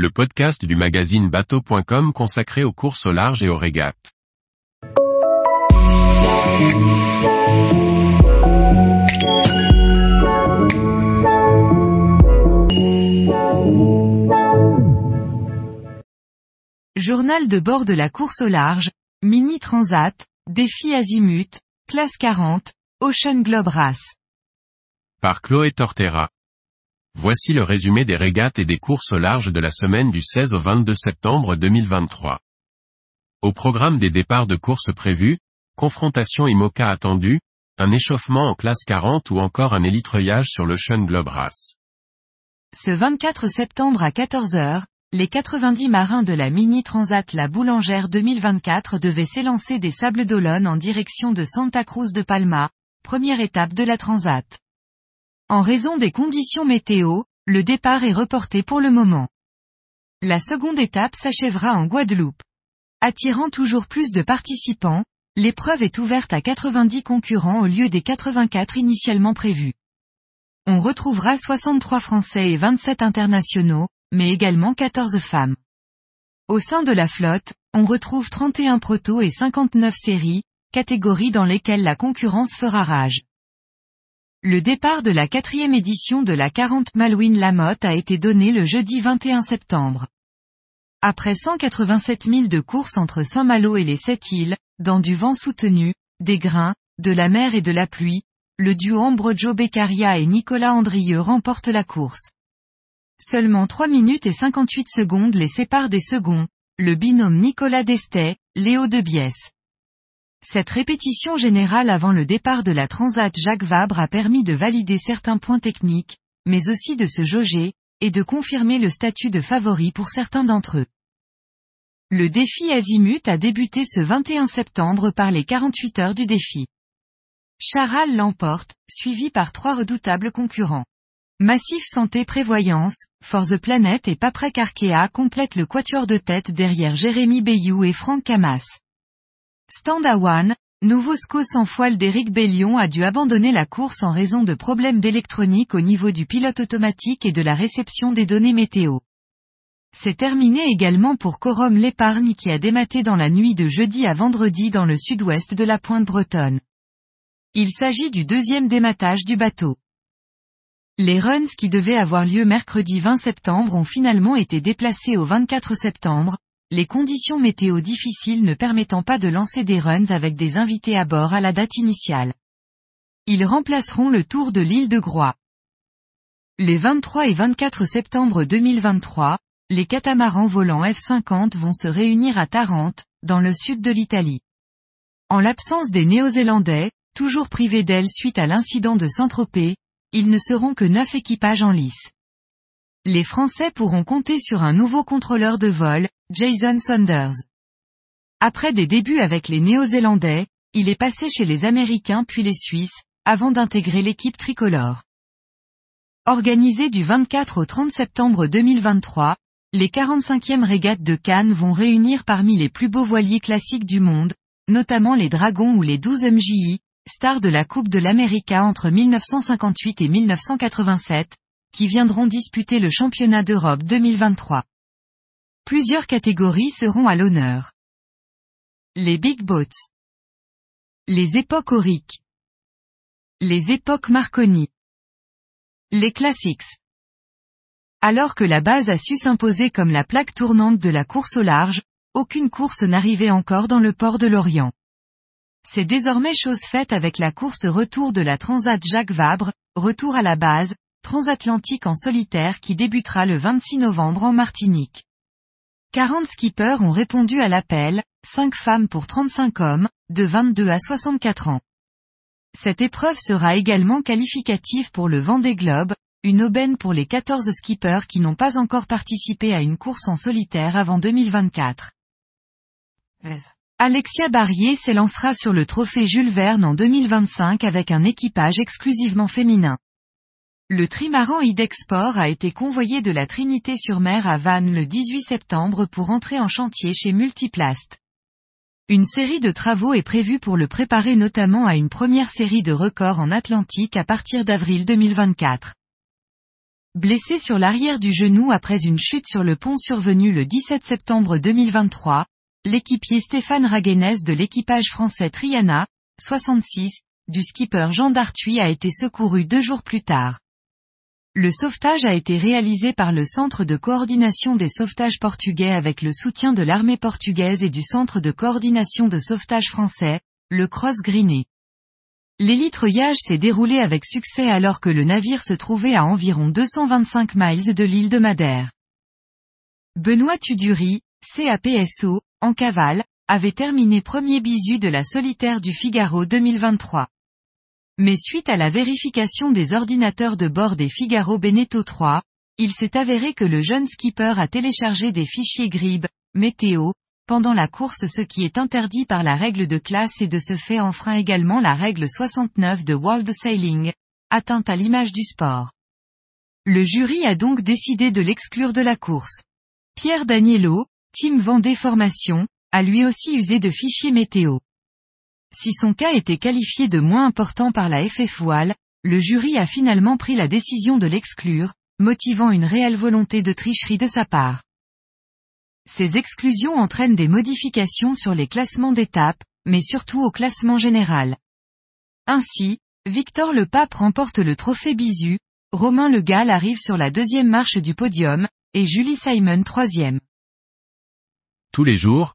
le podcast du magazine bateau.com consacré aux courses au large et aux régates. Journal de bord de la course au large, Mini Transat, Défi Azimut, Classe 40, Ocean Globe Race. Par Chloé Tortera. Voici le résumé des régates et des courses au large de la semaine du 16 au 22 septembre 2023. Au programme des départs de courses prévus, confrontation IMOCA attendue, un échauffement en classe 40 ou encore un élitreuillage sur l'Ocean Globe Race. Ce 24 septembre à 14h, les 90 marins de la Mini Transat La Boulangère 2024 devaient s'élancer des Sables d'Olonne en direction de Santa Cruz de Palma, première étape de la Transat. En raison des conditions météo, le départ est reporté pour le moment. La seconde étape s'achèvera en Guadeloupe. Attirant toujours plus de participants, l'épreuve est ouverte à 90 concurrents au lieu des 84 initialement prévus. On retrouvera 63 Français et 27 internationaux, mais également 14 femmes. Au sein de la flotte, on retrouve 31 protos et 59 séries, catégories dans lesquelles la concurrence fera rage. Le départ de la quatrième édition de la 40 Malouine Lamotte a été donné le jeudi 21 septembre. Après 187 000 de courses entre Saint-Malo et les sept îles, dans du vent soutenu, des grains, de la mer et de la pluie, le duo Ambrogio Beccaria et Nicolas Andrieux remportent la course. Seulement 3 minutes et 58 secondes les séparent des seconds, le binôme Nicolas Destet, Léo de Biès. Cette répétition générale avant le départ de la Transat Jacques Vabre a permis de valider certains points techniques, mais aussi de se jauger, et de confirmer le statut de favori pour certains d'entre eux. Le défi Azimut a débuté ce 21 septembre par les 48 heures du défi. Charal l'emporte, suivi par trois redoutables concurrents. Massif Santé Prévoyance, For the Planet et Paprec Arkea complètent le quatuor de tête derrière Jérémy Bayou et Franck Camas. Stand à One, nouveau SCO sans foile d'Éric Bellion a dû abandonner la course en raison de problèmes d'électronique au niveau du pilote automatique et de la réception des données météo. C'est terminé également pour Corum l'épargne qui a dématé dans la nuit de jeudi à vendredi dans le sud-ouest de la pointe bretonne. Il s'agit du deuxième dématage du bateau. Les runs qui devaient avoir lieu mercredi 20 septembre ont finalement été déplacés au 24 septembre, les conditions météo difficiles ne permettant pas de lancer des runs avec des invités à bord à la date initiale. Ils remplaceront le tour de l'île de Groix. Les 23 et 24 septembre 2023, les catamarans volants F50 vont se réunir à Tarente, dans le sud de l'Italie. En l'absence des Néo-Zélandais, toujours privés d'ailes suite à l'incident de Saint-Tropez, ils ne seront que neuf équipages en lice. Les Français pourront compter sur un nouveau contrôleur de vol, Jason Saunders. Après des débuts avec les Néo-Zélandais, il est passé chez les Américains puis les Suisses, avant d'intégrer l'équipe tricolore. Organisée du 24 au 30 septembre 2023, les 45e régates de Cannes vont réunir parmi les plus beaux voiliers classiques du monde, notamment les Dragons ou les 12 MJI, stars de la Coupe de l'América entre 1958 et 1987, qui viendront disputer le championnat d'Europe 2023. Plusieurs catégories seront à l'honneur. Les Big Boats. Les époques auriques. Les époques Marconi. Les Classics. Alors que la base a su s'imposer comme la plaque tournante de la course au large, aucune course n'arrivait encore dans le port de Lorient. C'est désormais chose faite avec la course retour de la Transat Jacques Vabre, retour à la base, transatlantique en solitaire qui débutera le 26 novembre en Martinique. 40 skippers ont répondu à l'appel, 5 femmes pour 35 hommes, de 22 à 64 ans. Cette épreuve sera également qualificative pour le Vendée Globe, une aubaine pour les 14 skippers qui n'ont pas encore participé à une course en solitaire avant 2024. Alexia Barrier s'élancera sur le trophée Jules Verne en 2025 avec un équipage exclusivement féminin. Le trimaran Idexport a été convoyé de la Trinité-sur-Mer à Vannes le 18 septembre pour entrer en chantier chez Multiplast. Une série de travaux est prévue pour le préparer notamment à une première série de records en Atlantique à partir d'avril 2024. Blessé sur l'arrière du genou après une chute sur le pont survenue le 17 septembre 2023, l'équipier Stéphane Raguenes de l'équipage français Triana, 66, du skipper Jean Dartuy a été secouru deux jours plus tard. Le sauvetage a été réalisé par le Centre de coordination des sauvetages portugais avec le soutien de l'armée portugaise et du Centre de coordination de sauvetage français, le Cross Greené. L'élitreuillage s'est déroulé avec succès alors que le navire se trouvait à environ 225 miles de l'île de Madère. Benoît Tudury, CAPSO, en cavale, avait terminé premier bisu de la solitaire du Figaro 2023. Mais suite à la vérification des ordinateurs de bord des Figaro Beneteau 3, il s'est avéré que le jeune skipper a téléchargé des fichiers GRIB, météo, pendant la course ce qui est interdit par la règle de classe et de ce fait enfreint également la règle 69 de World Sailing, atteinte à l'image du sport. Le jury a donc décidé de l'exclure de la course. Pierre Daniello, Team Vendée Formation, a lui aussi usé de fichiers météo. Si son cas était qualifié de moins important par la FF le jury a finalement pris la décision de l'exclure, motivant une réelle volonté de tricherie de sa part. Ces exclusions entraînent des modifications sur les classements d'étapes, mais surtout au classement général. Ainsi, Victor Le Pape remporte le trophée Bisu, Romain Le Gall arrive sur la deuxième marche du podium, et Julie Simon troisième. Tous les jours,